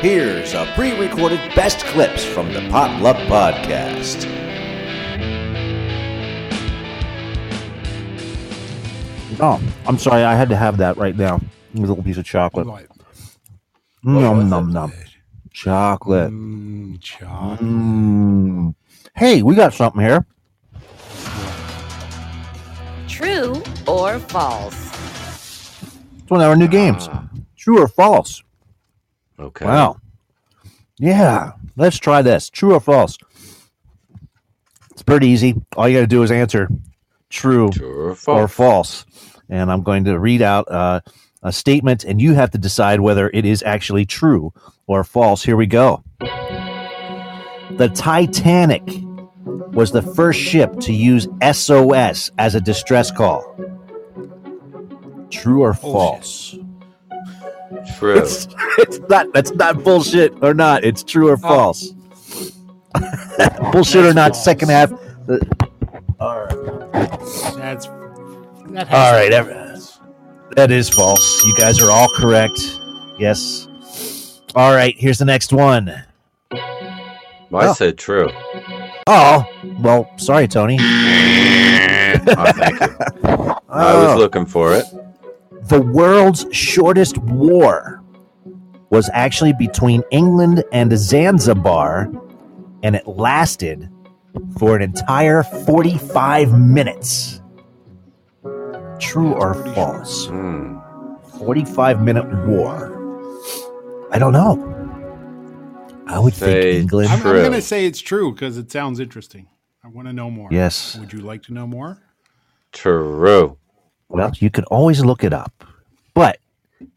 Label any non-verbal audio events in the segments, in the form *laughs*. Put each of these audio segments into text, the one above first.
Here's a pre recorded best clips from the Potluck Podcast. Oh, I'm sorry. I had to have that right now. A little piece of chocolate. What? Num num num. Chocolate. Mm, chocolate. Mm. Hey, we got something here. True or false? It's one of our new games. True or false? Okay. Wow. Yeah. Let's try this. True or false? It's pretty easy. All you got to do is answer true True or or false? false. And I'm going to read out uh, a statement, and you have to decide whether it is actually true or false. Here we go. The Titanic was the first ship to use SOS as a distress call. True or false? True. It's, it's not. That's not bullshit or not. It's true or oh. false. *laughs* bullshit or not. false. Second half. All right. That's that All right, ev- That is false. You guys are all correct. Yes. All right. Here's the next one. Well, I Oh. said true. Oh, well, sorry, Tony. *laughs* oh, thank you. I was Oh. looking for it. The world's shortest war was actually between England and Zanzibar, and it lasted for an entire 45 minutes. True or false? Hmm. 45 minute war. I don't know. I would Say think England. I'm, I'm going to say it's true because it sounds interesting. I want to know more. Yes. Would you like to know more? True. Well, you can always look it up. But,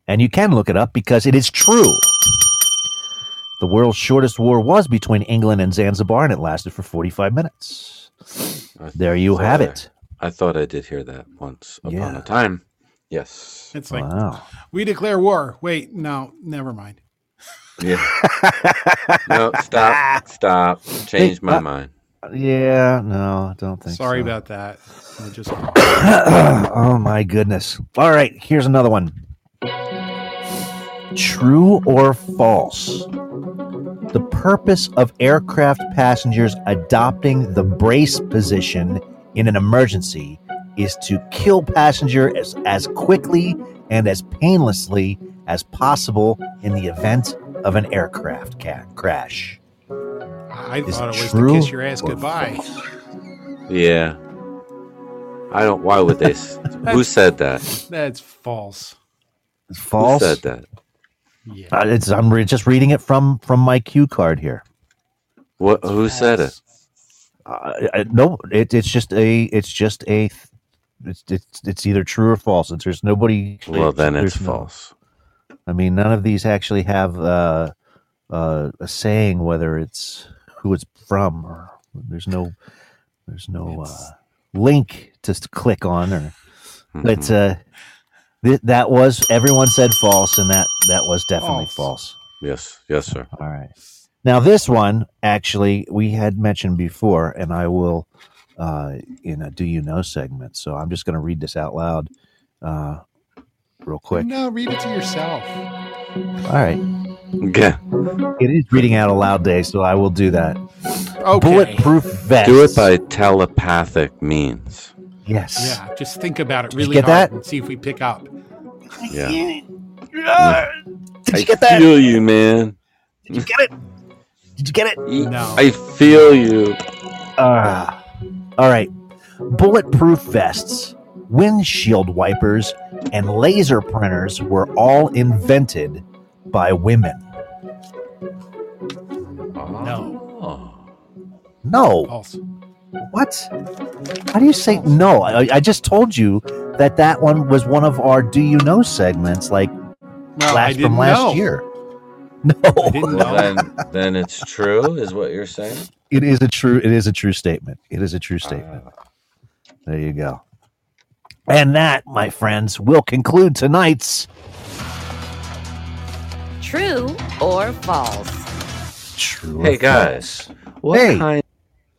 and you can look it up because it is true. The world's shortest war was between England and Zanzibar, and it lasted for 45 minutes. There you have I- it. I thought I did hear that once upon Yeah. a time. Yes. It's like Wow. we declare war. Wait, no, never mind. Yeah. *laughs* no, stop. Stop. Changed my uh, mind. Yeah, no, I don't think Sorry so. about that. I just *coughs* *coughs* oh, my goodness. All right, here's another one. True or false? The purpose of aircraft passengers adopting the brace position in an emergency is to kill passenger as, as quickly and as painlessly as possible in the event of an aircraft ca- crash. I Is thought it was true to kiss your ass or goodbye. false? Yeah. I don't. Why would they? *laughs* Who said that? That's false. It's false. Who said that? Yeah. Uh, it's, I'm re- just reading it from from my cue card here. What? Who said it? Uh, I, no, it, it's just a it's just a it's, it's it's either true or false. It's, there's nobody. Well, then it's there's no- false. I mean, none of these actually have uh, uh, a saying whether it's who it's from or there's no there's no uh, link to click on or. But Mhm. uh, th- that was everyone said false, and that that was definitely False. false. yes. Yes, sir. All right. Now this one actually we had mentioned before, and I will uh, in a "Do You Know" segment. So I'm just going to read this out loud, uh, real quick. No, read it to yourself. All right. Yeah. It is reading out aloud day, so I will do that. Okay. Bulletproof vest. Do it by telepathic means. yes. Yeah, just think about it Did really get hard that? and see if we pick up. Yeah. Did I you get that? I feel you, man. Did you get it? Did you get it? No. I feel you. Ah. all right. Bulletproof vests, windshield wipers, and laser printers were all invented by women. No. No. False. What? How do you say no? I, I just told you that that one was one of our "Do You Know" segments, like No, last from last know. year. No, *laughs* Well, then, then it's true, is what you're saying. it is a true. It is a true statement. It is a true statement. There you go. And that, my friends, will conclude tonight's True or false? true. Hey guys, what Hey. kind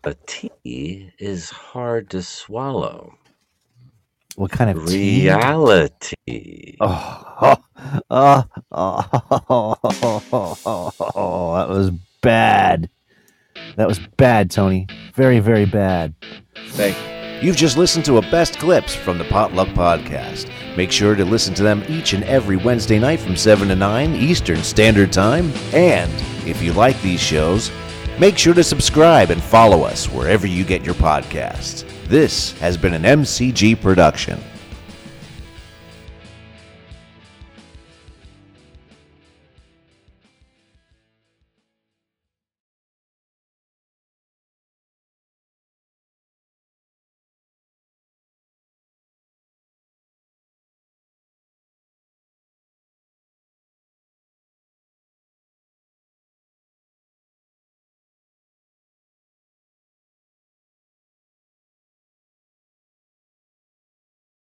of tea is hard to swallow? What kind of tea? Reality. Oh, oh, oh, oh, oh, oh, oh, that was bad. That was bad, Tony. Very, very bad. Thank you. You've just listened to a best clips from the Potluck Podcast. Make sure to listen to them each and every Wednesday night from 7 to 9 Eastern Standard Time. And if you like these shows, make sure to subscribe and follow us wherever you get your podcasts. This has been an MCG production.